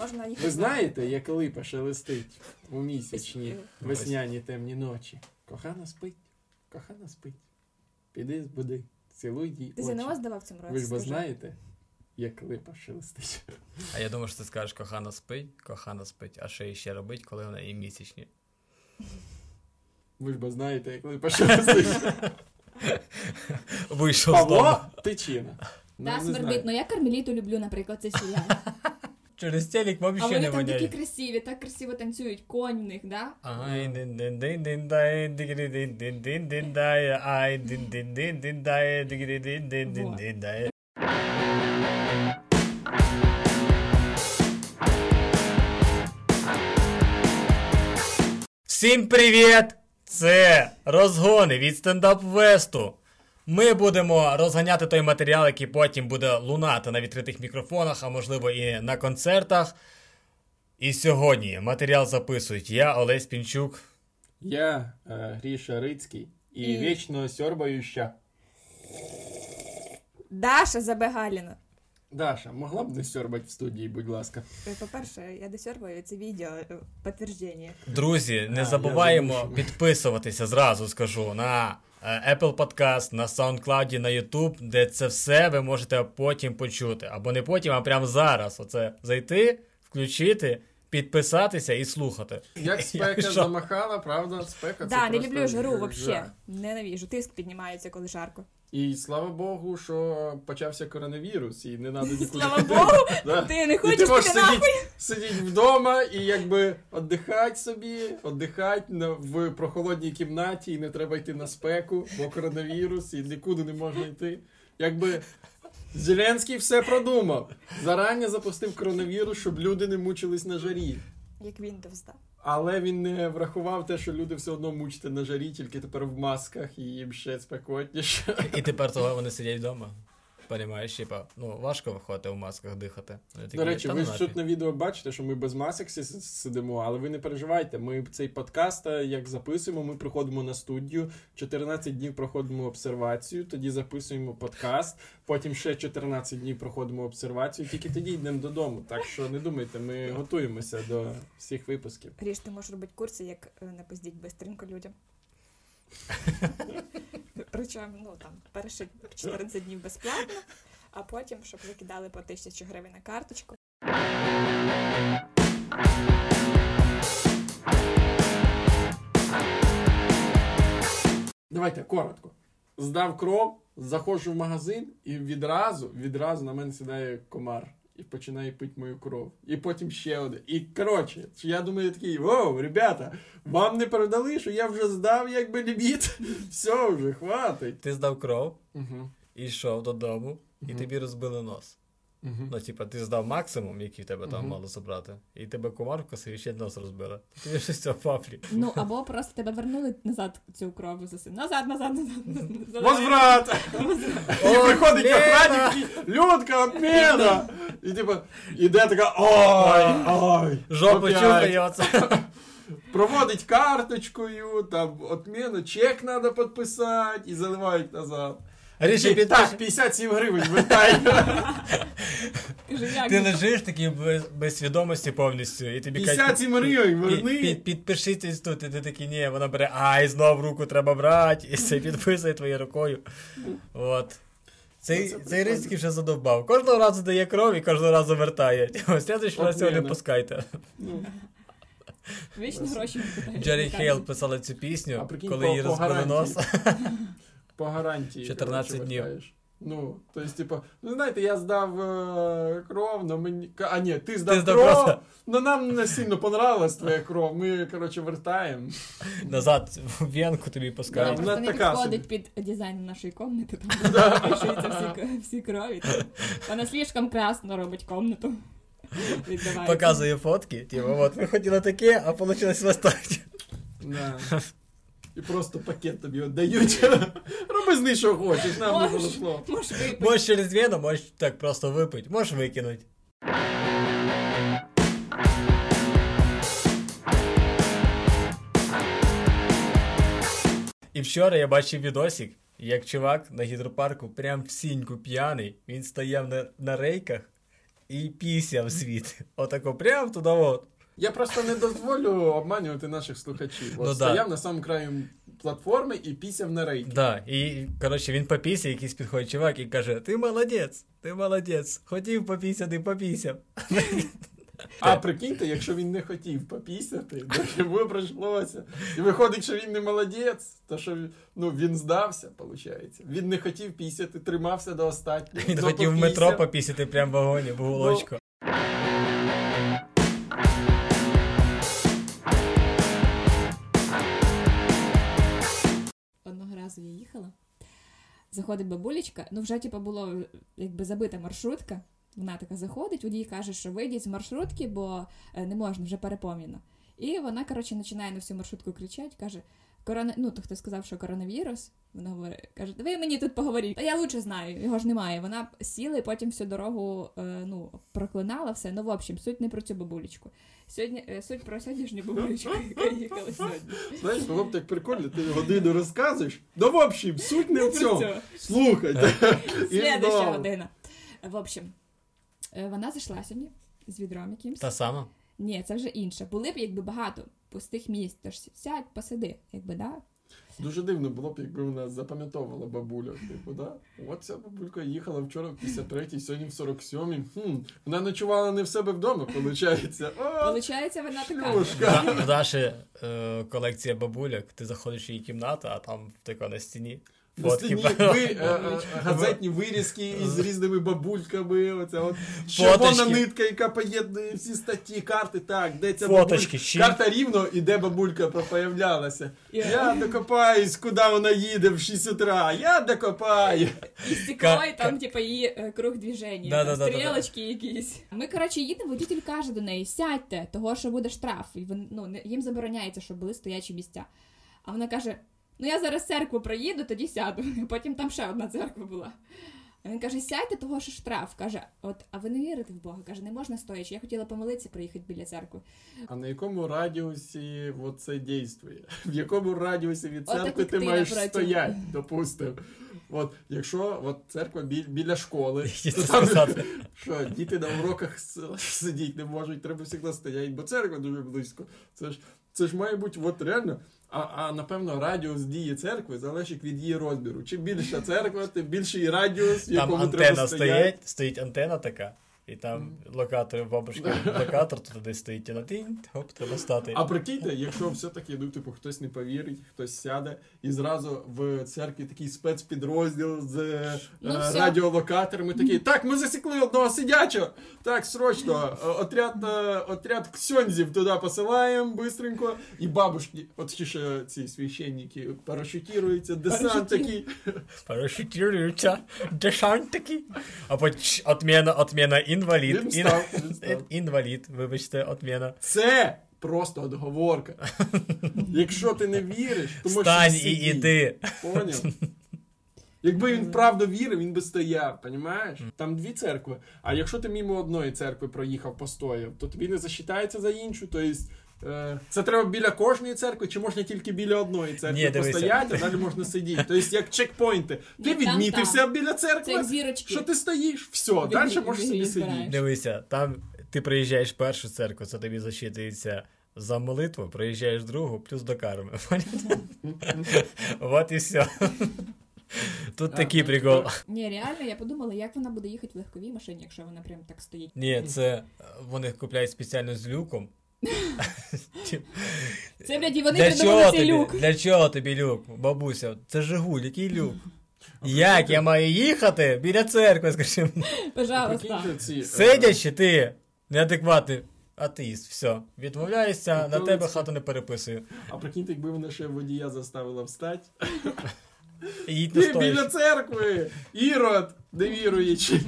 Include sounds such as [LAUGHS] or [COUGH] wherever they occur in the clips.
Можна їх Ви знаєте, як липа шелестить у місячні весняні темні ночі? Кохана спить, кохана спить. Піди збуди, цілуй їй Ти. ЗНО здавав цьому році? Ви ж бо скажи? знаєте, як липа шелестить. А я думаю, що ти скажеш, кохана спить, кохана спить, а що їй ще робить, коли вона і місячні. Ви ж бо знаєте, як липа шелестить. Вийшов з дому. Павло Тичина. Ну, Да, не знаю. свербить. Ну я кармеліту люблю, наприклад, цей серіал. Через телек А взагалі вони не там такі красиві, так красиво танцюють, конь в них, да? Ай, дин дин дин дин дай, дигри дин дин дин дин дай, ай, дин дин дин дин дай, дигри дин дин дин дин дай. Всім привіт! Це розгони від стендап Весту. Ми будемо розганяти той матеріал, який потім буде лунати на відкритих мікрофонах, а можливо і на концертах. І сьогодні матеріал записують я, Олесь Пінчук. Я е, Гріша Рицький і І- вічно сьорбающа. Даша Забегаліна. Даша, могла б не сьорбати в студії, будь ласка. Е, По-перше, я досьорбаю це відео, е, підтвердження. Друзі, не А, забуваємо підписуватися зразу скажу на Apple Podcast, на SoundCloud, на YouTube, де це все ви можете потім почути. Або не потім, а прямо зараз. Оце зайти, включити, підписатися і слухати. Як [LAUGHS] спека Якщо- замахала, правда, спека це Да, не просто люблю жару взагалі. вообще. Ненавижу. Тиск піднімається, коли жарко. І слава Богу, що почався коронавірус, і не треба нікуди. Слава. Богу, [LAUGHS] Да. ти не І хочеш ти можеш сидіти, сидіти вдома і якби віддихати собі, віддихати в прохолодній кімнаті, і не треба йти на спеку, бо коронавірус, і нікуди не можна йти. Якби Зеленський все продумав. Зарані запустив коронавірус, щоб люди не мучились на жарі. Як Windows, да. Але він не врахував те, що люди все одно мучаться на жарі, тільки тепер в масках і їм ще спекотніше. І тепер того вони сидять вдома. Понімаєш, типа, ну важко виходити в масках дихати. Такі, До речі, ви ну ж тут на відео бачите, що ми без масок сі- сидимо, але ви не переживайте. Ми цей подкаст, е, як записуємо, ми приходимо на студію, 14 днів проходимо обсервацію, тоді записуємо подкаст, потім ще 14 днів проходимо обсервацію, тільки тоді йдемо додому. Так що не думайте, ми готуємося до всіх випусків. Ріш, ти можеш робити курси, як е, не пиздіть бистренько людям. [LAUGHS] Причому, ну там, перші 14 днів безплатно, а потім, щоб викидали по тисячі гривень на карточку. Давайте коротко. Здав кров, заходжу в магазин і відразу, відразу на мене сідає комар. І починає пити мою кров. І потім ще один. І коротше, я думаю, такий, воу, ребята, вам не передали, що я вже здав якби ліміт. [LAUGHS] Все вже, хватить. Ти здав кров Угу. і йшов додому, і тобі розбили нос. Угу. Ну, типа, ти здав максимум, який в тебе там Мгм. мало забрати, і тебе комар вкосив і ще нос розбила. Тобі щось цього паплі. Ну, або просто тебе вернули назад цю кров заси. Назад, назад, назад. назад. Возврат! І О, приходить охранник, Людка, обміна! І типа, іде така, ой, ой. Жопу опять». чухає оце. [LAUGHS] проводить карточкою, там отміну, чек треба підписати і заливають назад. Ріші підпиш. так, 57 гривень вертай. [LAUGHS] Ти лежиш такий без, без свідомості повністю, і тобі 57 гривень під, верни. під, підпишіть тут, і ти такий, ні, вона бере, ай, знов руку треба брати, і [LAUGHS] все підписує твоєю рукою. От. Цей, Ну, це цей ризик вже задовбав. Кожного разу дає кров і кожного разу вертає. [LAUGHS] Ось слідуючий раз цього не пускайте. Ну, Вічно гроші. Jerry Heil писала цю пісню, А прикинь, коли по- їй розбили нос. [LAUGHS] По гарантії. 14 коротше, днів. вертаєш. Ну, то есть, типа, ну знаєте, я здав е, кров, но мені. А, ні, ти здав, здав кров, кров. но нам не сильно понравилась твоя кров. Ми, коротше, вертаємо. Назад в венку тобі Да, пускають. вона Просто не така підходить під дизайн нашої комнати, там де [LAUGHS] пишуться всі, к- всі крові. там. Вона слишком красно робить комнату. [LAUGHS] Віддавайте. Показує фотки, типу, от ви хотіли таке, а вийшло ось так. Да. І просто пакет тобі віддають. [LAUGHS] Роби що хочеш, нам не подошло. Можеш випити. Можеш через вену, можеш так просто випити, можеш викинути. І вчора я бачив відосик, як чувак на гідропарку прям в сіньку п'яний, він стояв на, на рейках і пісяв звідти. Отако прям туди от. Я просто не дозволю обманювати наших слухачів. От Ну да. стояв на самому краю платформи і пісяв на рейки. Да, і коротше він попісяв, якийсь підходить чувак і каже: Ти молодець, ти молодець. Хотів попісяти, попісяв. А прикиньте, якщо він не хотів попісяти, то йому прийшлося. І виходить, що він не молодець, то що ну, він здався, виходить. Він не хотів пісяти, тримався до останнього. Він хотів в метро попісяти прямо в вагоні, в уголочку. Разу я їхала. Заходить бабулечка, ну вже типу було якби забита маршрутка. Вона така заходить, водій каже, що вийдіть з маршрутки, бо е, не можна, вже переповнено. І вона, коротше, починає на всю маршрутку кричати, каже: Корона... ну, то хто сказав, що коронавірус. Вона говорить, каже, ви мені тут поговоріть. Та я лучше знаю, його ж немає. Вона сіла і потім всю дорогу е, ну, проклинала все. Ну, в общем, суть не про цю бабулечку. Сьогодні е, суть про сьогоднішню бабулечку, яка їхала сьогодні. Знаєш, було б так прикольно, ти годину розказуєш. Ну, в общем, суть не в цьому. Слухайте. [LAUGHS] Слідуща година. В общем, е, вона зайшла сьогодні з відром якимсь. Та сама. Ні, це вже інше. Були б якби багато пустих місць, тож сядь, посиди, якби, да? Дуже дивно було б, якби вона запам'ятовувала бабуля. Типу, да? От ця бабулька їхала вчора в 53-й, сьогодні в 47-й. Хм, вона ночувала не в себе вдома, виходить. Получається, вона шлюшка. така. В е, колекція бабуляк, ти заходиш в її кімнату, а там така на стіні. Фотки. ви, е, е, [LAUGHS] газетні вирізки із [LAUGHS] різними бабульками. Оця от червона нитка, яка поєднує всі статті, карти. Так, де ця Фоточки, бабулька? Карта рівно і де бабулька появлялася. Я докопаюсь, куди вона їде в 6 утра. Я докопаю. І стекло, і там, типа, її е, круг движення, Да, там да, да, да, стрілочки якісь. Ми, коротше, їдемо, водитель каже до неї, сядьте, того, що буде штраф. І ну, їм забороняється, щоб були стоячі місця. А вона каже: ну я зараз церкву проїду, тоді сяду. [LAUGHS] Потім там ще одна церква була. А він каже: сядьте, того, що штраф. Каже, от, а ви не вірите в Бога? Каже, не можна стоячи. Я хотіла помолитися, проїхати біля церкви. А на якому радіусі це дійствує? [LAUGHS] В якому радіусі від церкви от, ти маєш напроти. стояти, допустимо. От, якщо от церква біль, біля школи, [LAUGHS] то там, [LAUGHS] що діти на уроках сидіти не можуть, треба завжди стояти, бо церква дуже близько. Це ж, це ж має бути от реально. А, а напевно радіус дії церкви залежить від її розміру. Чим більша церква, тим більший радіус, в Там якому треба стоять. стоїть, стоїть антенна така, і там локатор, бабушка, локатор тут десь стоїть, і на тінь, хоп, треба стати. А прикиньте, якщо все-таки, ну, типу, хтось не повірить, хтось сяде, і зразу в церкві такий спецпідрозділ з Ну, е, радіолокаторами такі. Так, ми засікли одного сидячого. Так, срочно. е, Отряд, е, отряд ксьонзів туди посилаємо бистренько. І бабушки, от ще ці священники, парашутіруються, десант такий. Парашутируються, дешант такий. А потім чш, отмена, отмена, інвалід. Він став, він став. [LAUGHS] Інвалід, вибачте, отмена. Це просто отговорка. Якщо ти не віриш, то можеш Встань і іди. Поняв? [LAUGHS] Якби він правду вірив, він би стояв, понімаєш? Там дві церкви. А якщо ти мимо одної церкви проїхав, постояв, то тобі не засчитається за іншу. Тобто, е, це треба біля кожної церкви, чи можна тільки біля одної церкви Ні, постояти, а далі можна сидіти. Тобто, як чекпоінти. Ти Ні, там, відмітився біля церкви, що ти стоїш, все, Від- далі можеш собі сидіти. Дивися, там ти приїжджаєш в першу церкву, це тобі зачитується за молитву, приїжджаєш в другу, плюс до карми. [LAUGHS] От і все. Тут А, такий ну, прикол. Ні, реально, я подумала, як вона буде їхати в легковій машині, якщо вона прям так стоїть. Ні, це е, вони купляють спеціально з люком. Це, блядь, і вони Для придумали чого цей тобі? люк. Для чого тобі люк? Бабуся, це Жигуль, який люк? Як я маю їхати біля церкви, скажи мені? Пожалуйста. Прикиньте ці, е, Сидячи ти, неадекватний атеїст, все, відмовляюся, на тебе це- хату не переписую. А прикиньте, якби вона ще водія заставила встати. Їдь на Ти біля церкви! Ірод, невіруючий.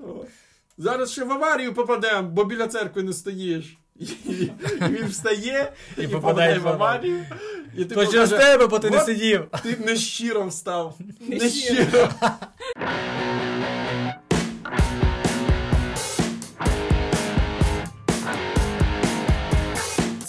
О, [LAUGHS] Зараз ще в аварію попадемо, бо біля церкви не стоїш. І, і він встає і, попадає попадає в в аварію. І ти То через тебе, бо ти не сидів. Ти нещиро встав. Нещиро.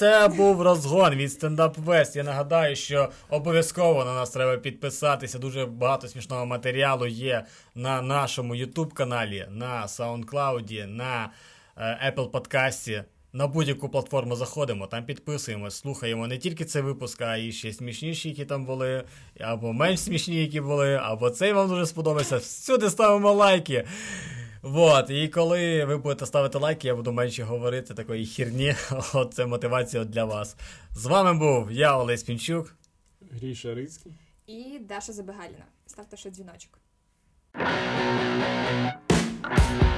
Це був розгон від Stand Up West. Я нагадаю, що обов'язково на нас треба підписатися. Дуже багато смішного матеріалу є на нашому YouTube каналі, на SoundCloud, на е, Apple Подкасті. На будь-яку платформу заходимо, там підписуємо, слухаємо не тільки цей випуск, а і ще смішніші, які там були, або менш смішні, які були, або цей вам дуже сподобався. Всюди ставимо лайки. Вот, і коли ви будете ставити лайки, я буду менше говорити такої хірні. [LAUGHS] От це мотивація для вас. З вами був я, Олесь Пінчук. Гріша Рицький. І Даша Забегаліна. Ставте ще дзвіночок. Thank